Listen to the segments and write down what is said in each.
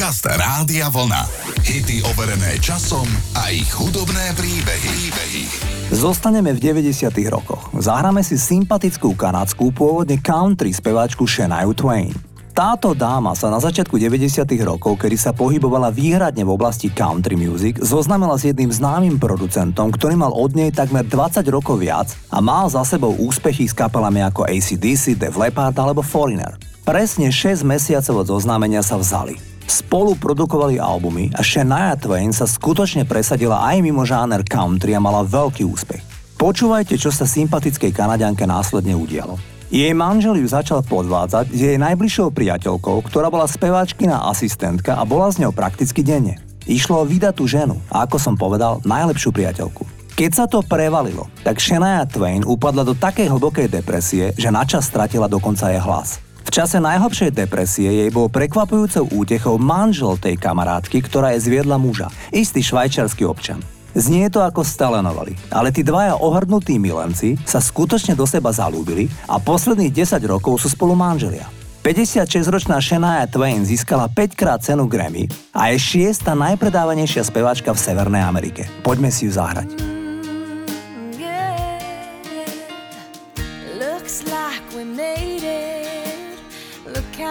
Podcast Rádia Vlna. Hity overené časom a ich hudobné príbehy. príbehy. Zostaneme v 90 rokoch. Zahráme si sympatickú kanadskú pôvodne country speváčku Shania Twain. Táto dáma sa na začiatku 90. rokov, kedy sa pohybovala výhradne v oblasti country music, zoznamila s jedným známym producentom, ktorý mal od nej takmer 20 rokov viac a mal za sebou úspechy s kapelami ako ACDC, Def Leppard alebo Foreigner. Presne 6 mesiacov od oznámenia sa vzali. Spolu produkovali albumy a Shania Twain sa skutočne presadila aj mimo žáner country a mala veľký úspech. Počúvajte, čo sa sympatickej Kanadianke následne udialo. Jej manžel ju začal podvádzať s jej najbližšou priateľkou, ktorá bola speváčkina asistentka a bola s ňou prakticky denne. Išlo o vydatú ženu a ako som povedal, najlepšiu priateľku. Keď sa to prevalilo, tak Shania Twain upadla do takej hlbokej depresie, že načas stratila dokonca jej hlas. V čase najhlbšej depresie jej bol prekvapujúcou útechou manžel tej kamarátky, ktorá je zviedla muža, istý švajčiarsky občan. Znie to ako stalenovali, ale tí dvaja ohrdnutí milenci sa skutočne do seba zalúbili a posledných 10 rokov sú spolu manželia. 56-ročná Shania Twain získala 5 krát cenu Grammy a je šiesta najpredávanejšia speváčka v Severnej Amerike. Poďme si ju zahrať.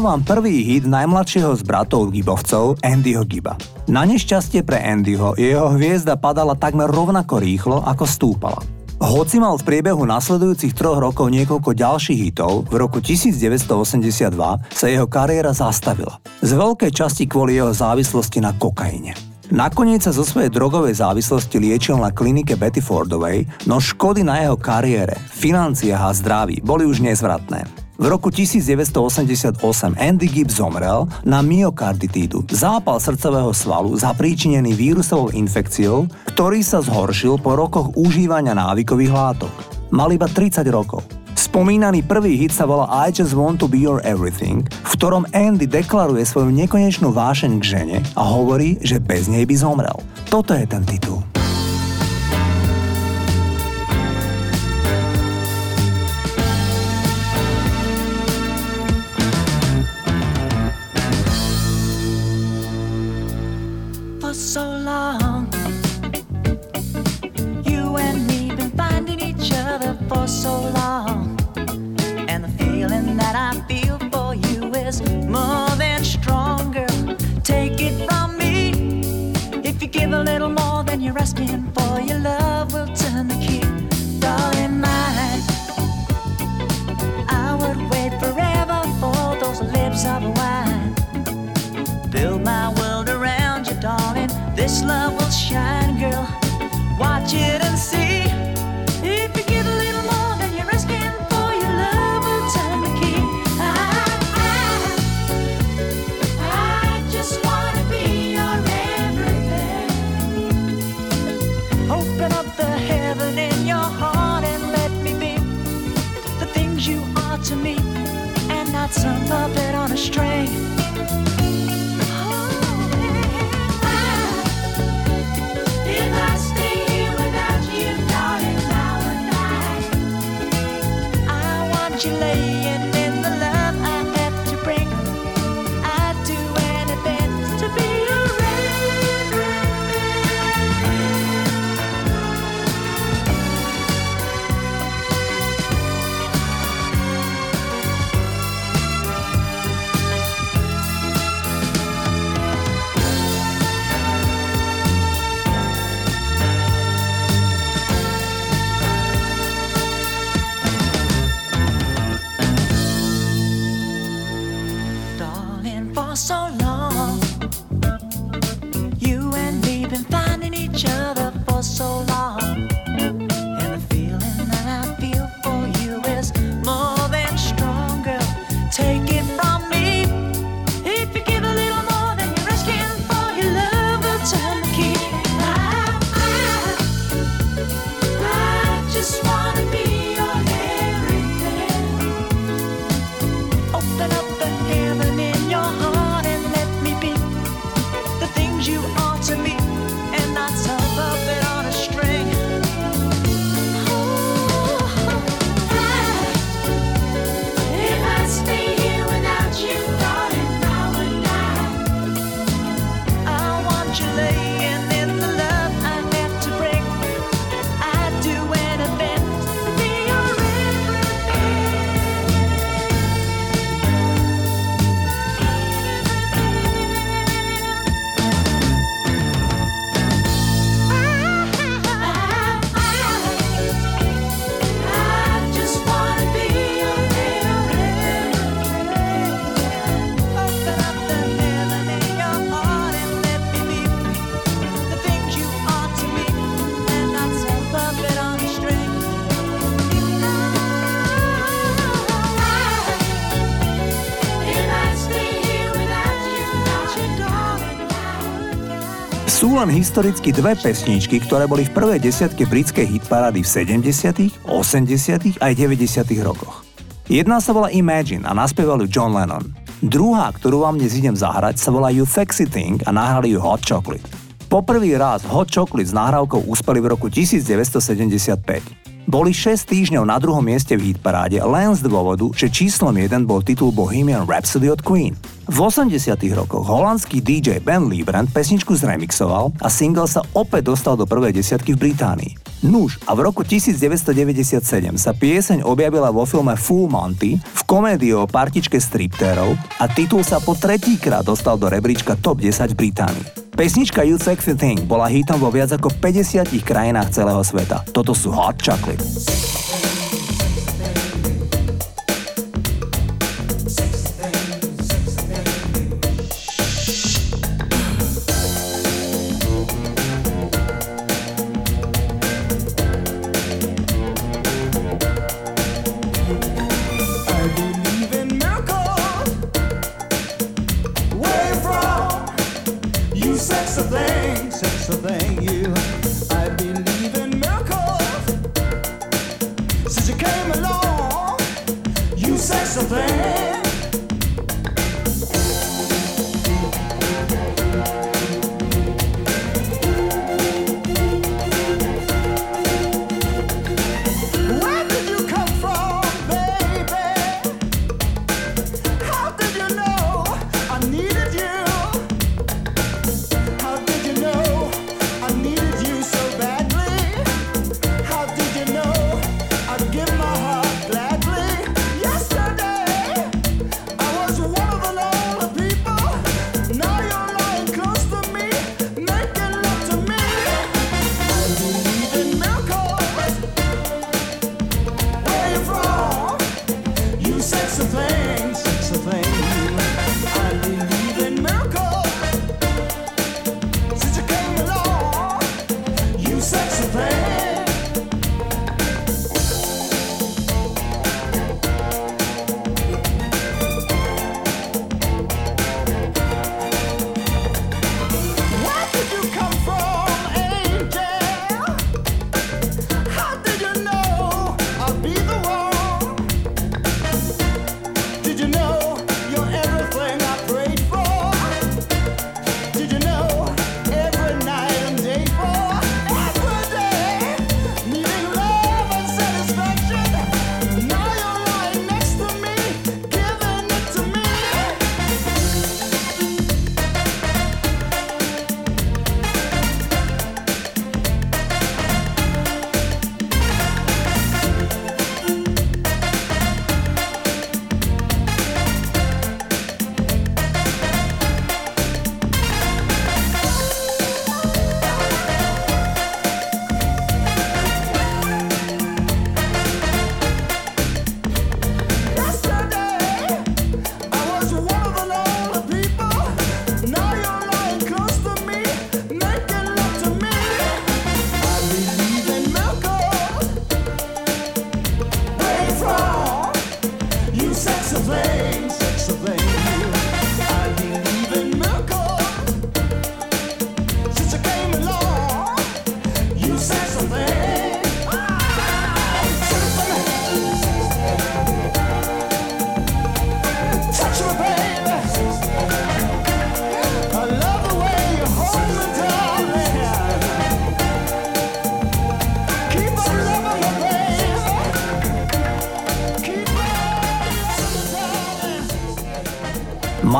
Zahrávam prvý hit najmladšieho z bratov Gibovcov, Andyho Giba. Na nešťastie pre Andyho jeho hviezda padala takmer rovnako rýchlo, ako stúpala. Hoci mal v priebehu nasledujúcich troch rokov niekoľko ďalších hitov, v roku 1982 sa jeho kariéra zastavila. Z veľkej časti kvôli jeho závislosti na kokaine. Nakoniec sa zo svojej drogovej závislosti liečil na klinike Betty Fordovej, no škody na jeho kariére, financiách a zdraví boli už nezvratné. V roku 1988 Andy Gibb zomrel na myokarditídu, zápal srdcového svalu zapríčinený vírusovou infekciou, ktorý sa zhoršil po rokoch užívania návykových látok. Mal iba 30 rokov. Spomínaný prvý hit sa volá I Just Want to Be Your Everything, v ktorom Andy deklaruje svoju nekonečnú vášeň k žene a hovorí, že bez nej by zomrel. Toto je ten titul. This love will shine, girl. Watch it and see. If you give a little more than you're asking for, your love will turn the key. I, I, I just wanna be your everything. Open up the heaven in your heart and let me be the things you are to me, and not some puppet on a string. lady len historicky dve pesničky, ktoré boli v prvej desiatke britskej hitparády v 70., 80. aj 90. rokoch. Jedna sa volá Imagine a naspieval ju John Lennon. Druhá, ktorú vám dnes idem zahrať, sa volá You Sexy Thing a nahrali ju Hot Chocolate. Poprvý raz Hot Chocolate s nahrávkou úspeli v roku 1975. Boli 6 týždňov na druhom mieste v hitparáde len z dôvodu, že číslom 1 bol titul Bohemian Rhapsody od Queen. V 80 rokoch holandský DJ Ben Liebrand pesničku zremixoval a single sa opäť dostal do prvej desiatky v Británii. Nuž a v roku 1997 sa pieseň objavila vo filme Full Monty v komédii o partičke striptérov a titul sa po tretíkrát dostal do rebríčka Top 10 v Británii. Pesnička You Sexy Thing bola hitom vo viac ako 50 krajinách celého sveta. Toto sú Hot Chocolate.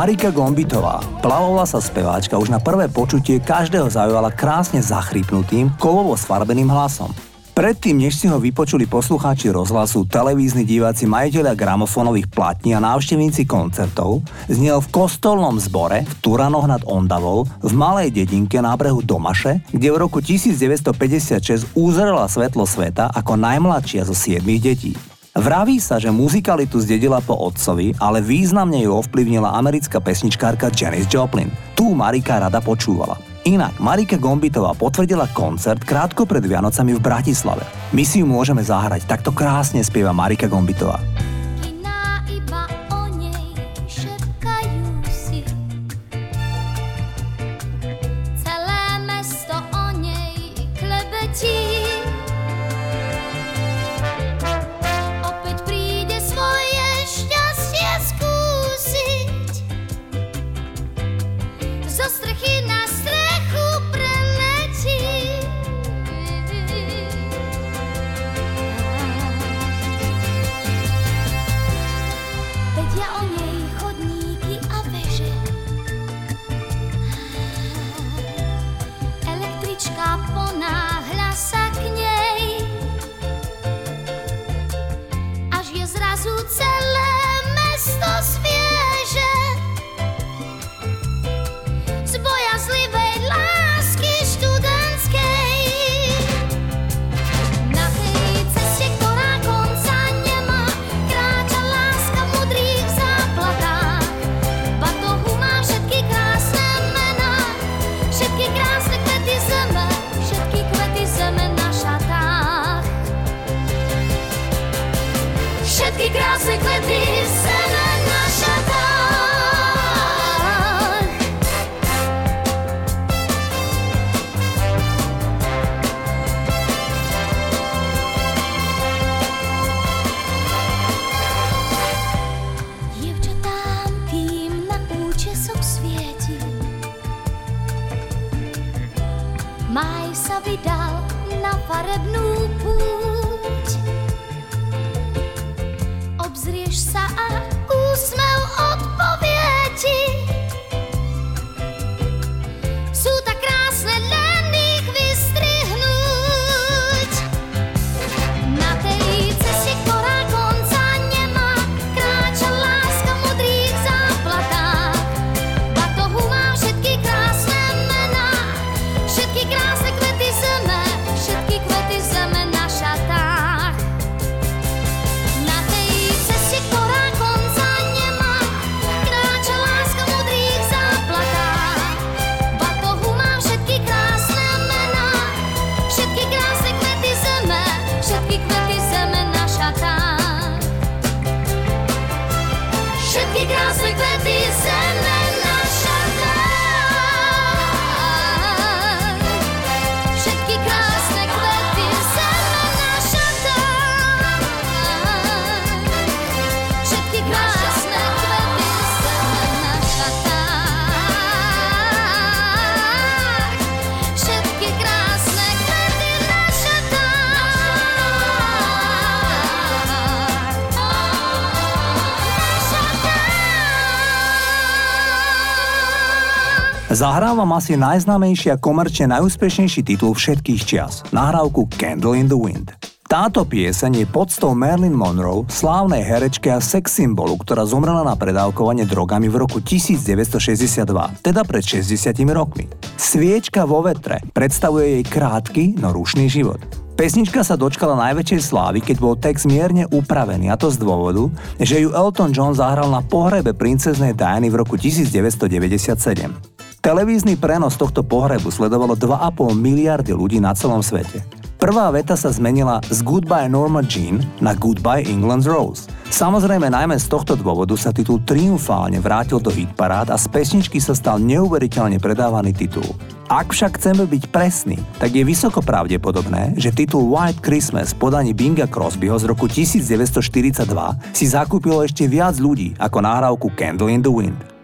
Marika Gombitová, plavovala sa speváčka, už na prvé počutie každého zaujala krásne zachrypnutým, kovovo sfarbeným hlasom. Predtým, než si ho vypočuli poslucháči rozhlasu, televízni diváci, majiteľia gramofónových platní a návštevníci koncertov, znel v kostolnom zbore v Turanoch nad Ondavou v malej dedinke na brehu Domaše, kde v roku 1956 uzrela svetlo sveta ako najmladšia zo siedmých detí. Vraví sa, že muzikalitu zdedila po otcovi, ale významne ju ovplyvnila americká pesničkárka Janis Joplin. Tu Marika rada počúvala. Inak, Marika Gombitová potvrdila koncert krátko pred Vianocami v Bratislave. My si ju môžeme zahrať, takto krásne spieva Marika Gombitová. Zahrávam asi najznámejší a komerčne najúspešnejší titul všetkých čias, nahrávku Candle in the Wind. Táto pieseň je podstou Marilyn Monroe, slávnej herečke a sex symbolu, ktorá zomrela na predávkovanie drogami v roku 1962, teda pred 60 rokmi. Sviečka vo vetre predstavuje jej krátky, no rušný život. Pesnička sa dočkala najväčšej slávy, keď bol text mierne upravený a to z dôvodu, že ju Elton John zahral na pohrebe princeznej Diany v roku 1997. Televízny prenos tohto pohrebu sledovalo 2,5 miliardy ľudí na celom svete. Prvá veta sa zmenila z Goodbye Norma Jean na Goodbye England's Rose. Samozrejme najmä z tohto dôvodu sa titul triumfálne vrátil do hitparád a z pesničky sa stal neuveriteľne predávaný titul. Ak však chceme byť presní, tak je vysoko pravdepodobné, že titul White Christmas podaní Binga Crosbyho z roku 1942 si zakúpilo ešte viac ľudí ako nahrávku Candle in the Wind.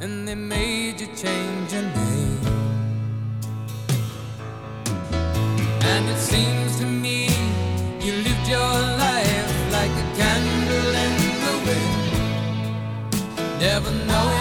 and they made you change your name. And it seems to me you lived your life like a candle in the wind, never knowing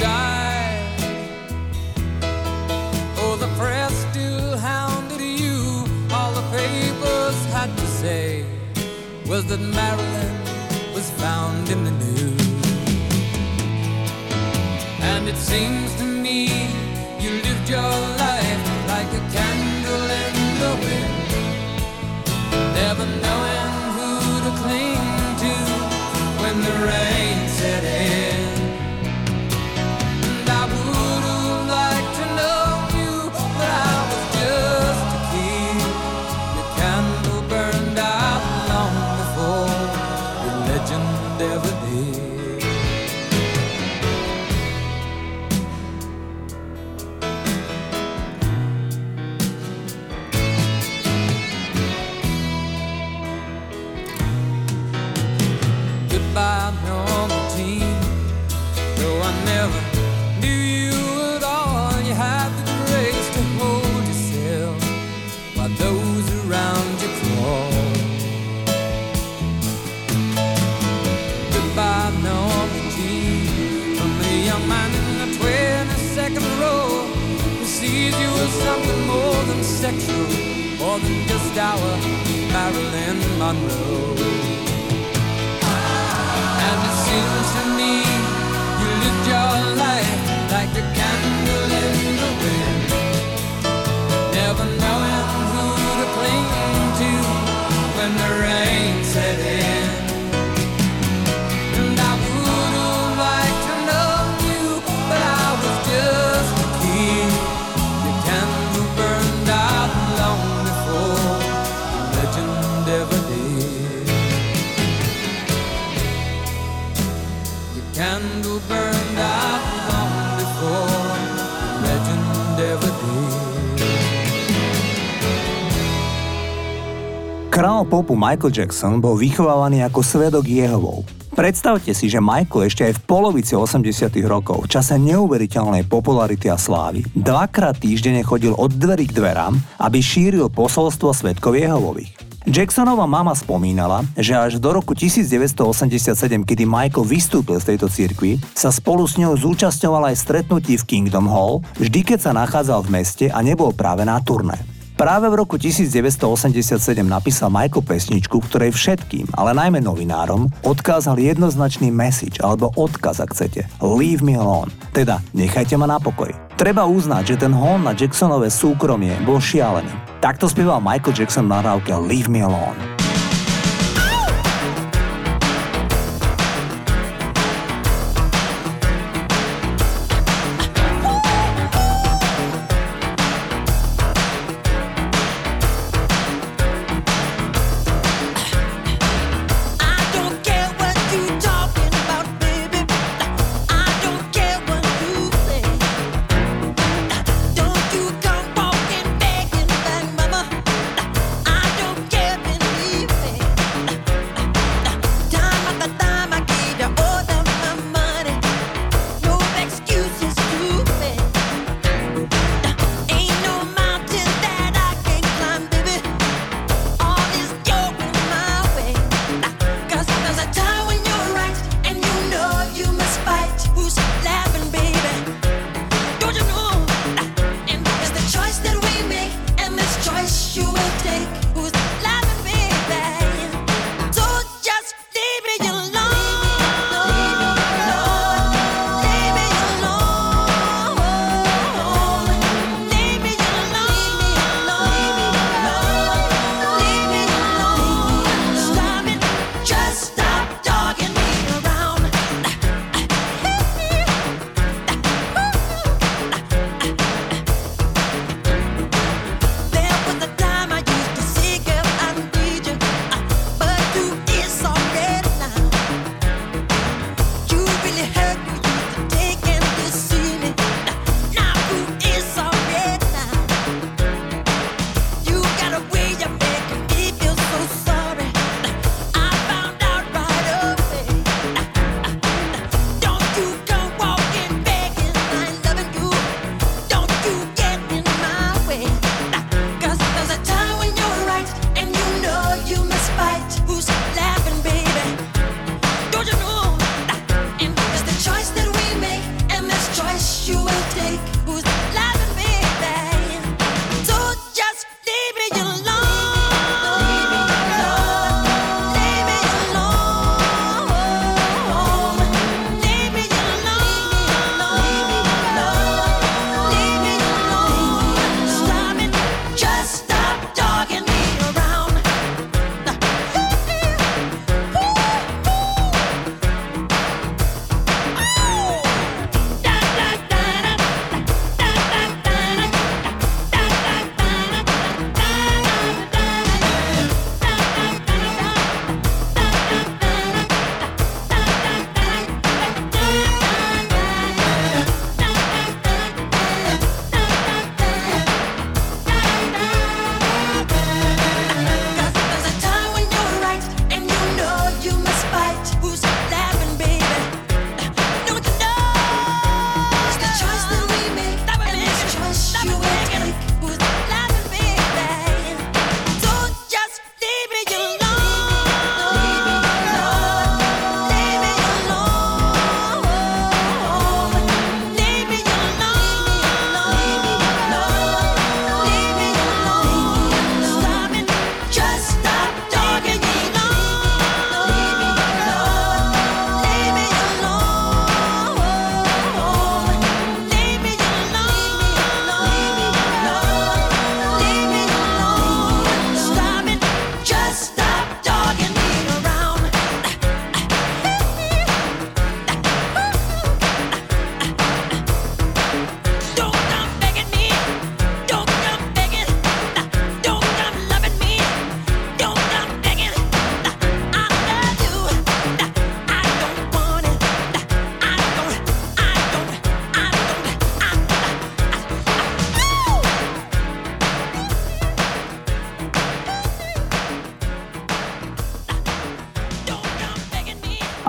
died. Oh, the press still hounded you. All the papers had to say was that Marilyn was found in the news. And it seems to me you lived your more than just our Marilyn Monroe. And it seems to me you lived your life Král popu Michael Jackson bol vychovávaný ako svedok Jehovov. Predstavte si, že Michael ešte aj v polovici 80 rokov, v čase neuveriteľnej popularity a slávy, dvakrát týždenne chodil od dverí k dverám, aby šíril posolstvo svetkov Jehovových. Jacksonova mama spomínala, že až do roku 1987, kedy Michael vystúpil z tejto cirkvi, sa spolu s ňou zúčastňoval aj stretnutí v Kingdom Hall, vždy keď sa nachádzal v meste a nebol práve na turné. Práve v roku 1987 napísal Michael pesničku, ktorej všetkým, ale najmä novinárom, odkázal jednoznačný message, alebo odkaz, ak chcete. Leave me alone. Teda, nechajte ma na pokoj. Treba uznať, že ten hon na Jacksonové súkromie bol šialený. Takto spieval Michael Jackson na nahrávke Leave me alone.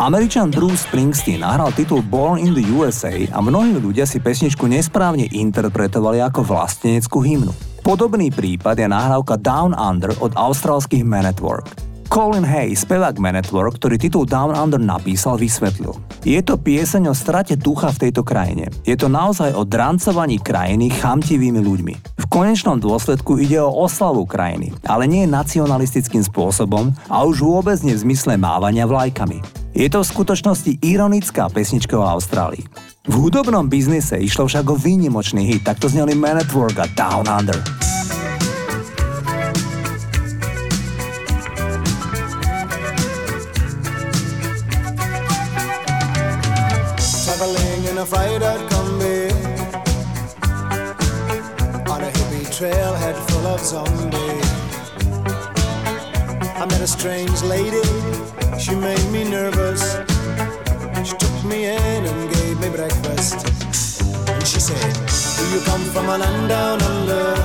Američan Bruce Springsteen nahral titul Born in the USA a mnohí ľudia si pesničku nesprávne interpretovali ako vlasteneckú hymnu. Podobný prípad je nahrávka Down Under od austrálskych Man at Work. Colin Hay, spevák Man at Work, ktorý titul Down Under napísal, vysvetlil. Je to pieseň o strate ducha v tejto krajine. Je to naozaj o drancovaní krajiny chamtivými ľuďmi. V konečnom dôsledku ide o oslavu krajiny, ale nie nacionalistickým spôsobom a už vôbec nie v zmysle mávania vlajkami. Je to v skutočnosti ironická pesnička o Austrálii. V hudobnom biznise išlo však o výnimočný hit, takto zneli Man at Work a Down Under. Strange lady, she made me nervous. She took me in and gave me breakfast. And she said, Do you come from a land down under?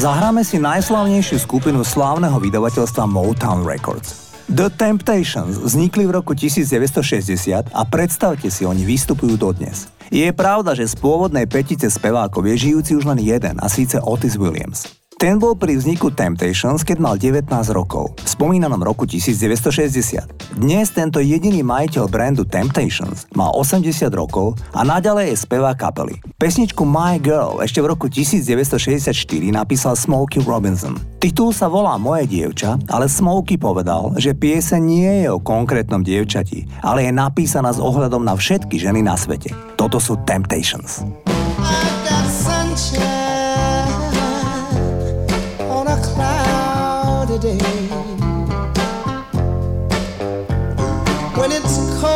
Zahráme si najslavnejšiu skupinu slávneho vydavateľstva Motown Records. The Temptations vznikli v roku 1960 a predstavte si, oni vystupujú dodnes. Je pravda, že z pôvodnej petice spevákov je žijúci už len jeden a síce Otis Williams. Ten bol pri vzniku Temptations, keď mal 19 rokov, v spomínanom roku 1960. Dnes tento jediný majiteľ brandu Temptations má 80 rokov a naďalej je spevá kapely. Pesničku My Girl ešte v roku 1964 napísal Smokey Robinson. Titul sa volá Moje dievča, ale Smokey povedal, že pieseň nie je o konkrétnom dievčati, ale je napísaná s ohľadom na všetky ženy na svete. Toto sú Temptations. I When it's cold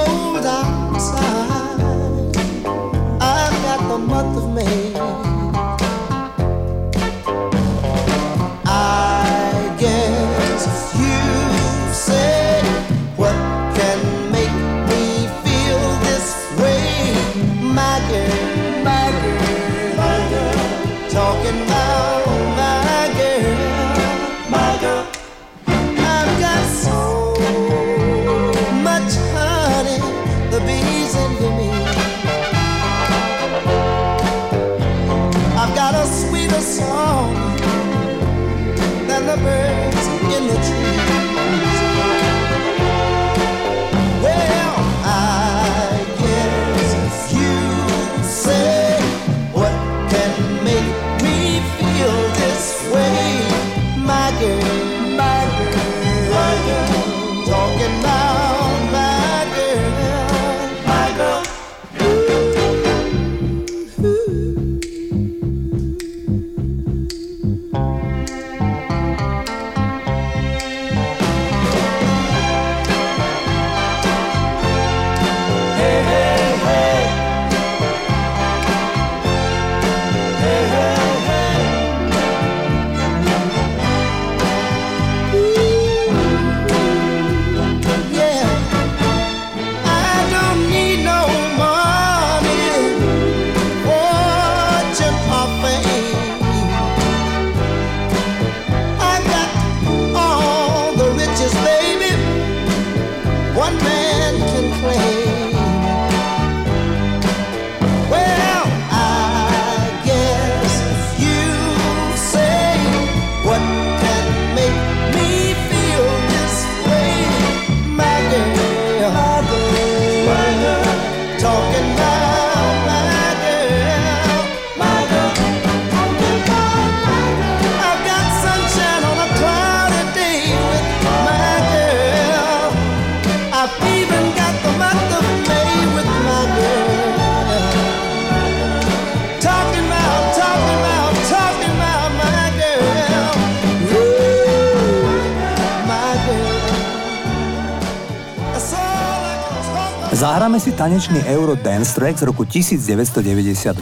Zahráme si tanečný Euro Dance Track z roku 1992.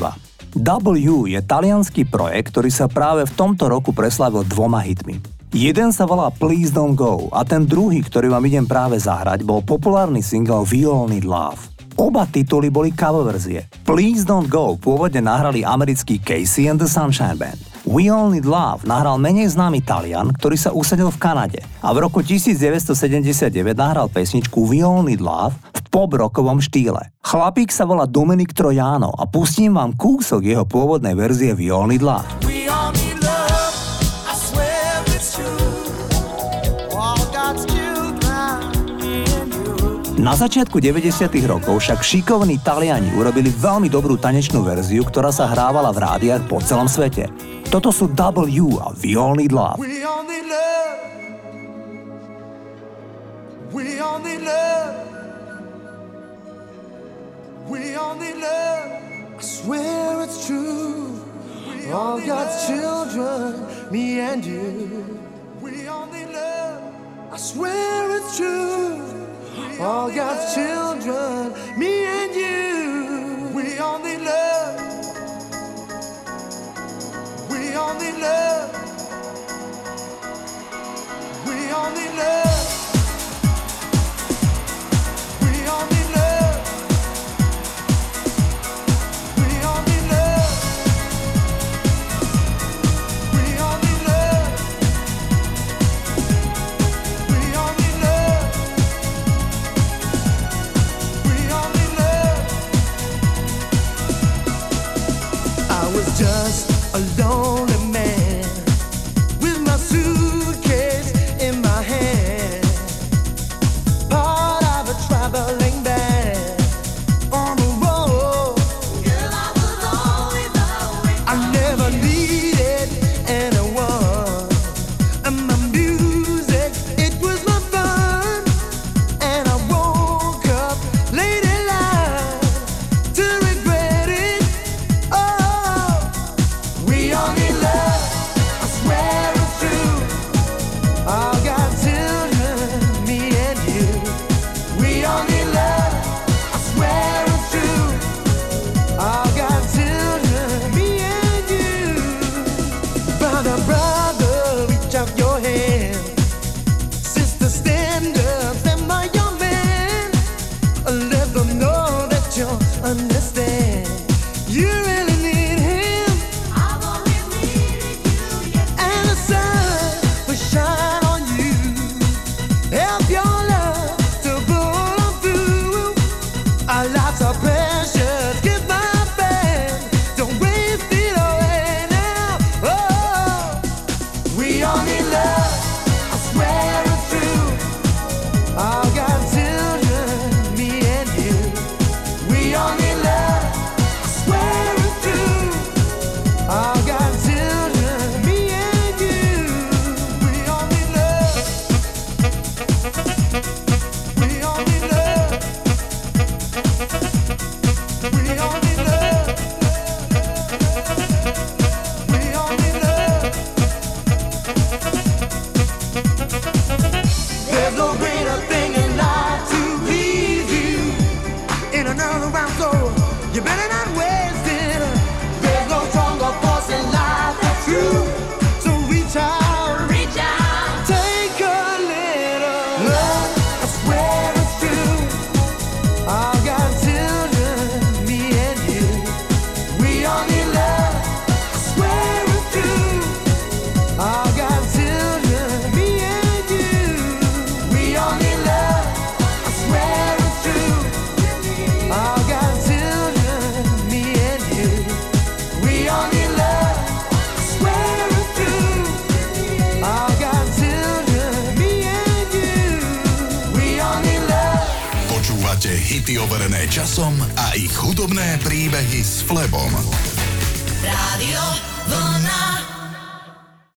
W je talianský projekt, ktorý sa práve v tomto roku preslavil dvoma hitmi. Jeden sa volá Please Don't Go a ten druhý, ktorý vám idem práve zahrať, bol populárny single We All Need Love. Oba tituly boli cover verzie. Please Don't Go pôvodne nahrali americký Casey and the Sunshine Band. We All Need Love nahral menej známy Talian, ktorý sa usadil v Kanade a v roku 1979 nahral pesničku We All Need Love v pop-rockovom štýle. Chlapík sa volá Dominik Trojano a pustím vám kúsok jeho pôvodnej verzie We All Need Love. Na začiatku 90. rokov však šikovní Taliani urobili veľmi dobrú tanečnú verziu, ktorá sa hrávala v rádiách po celom svete. Toto sú W a We All Need Love. We all need love. We all need love. We all need love. I swear it's true. all God's children, me and you. We all need love. I swear it's true. All God's children, me and you. We need love. We need love.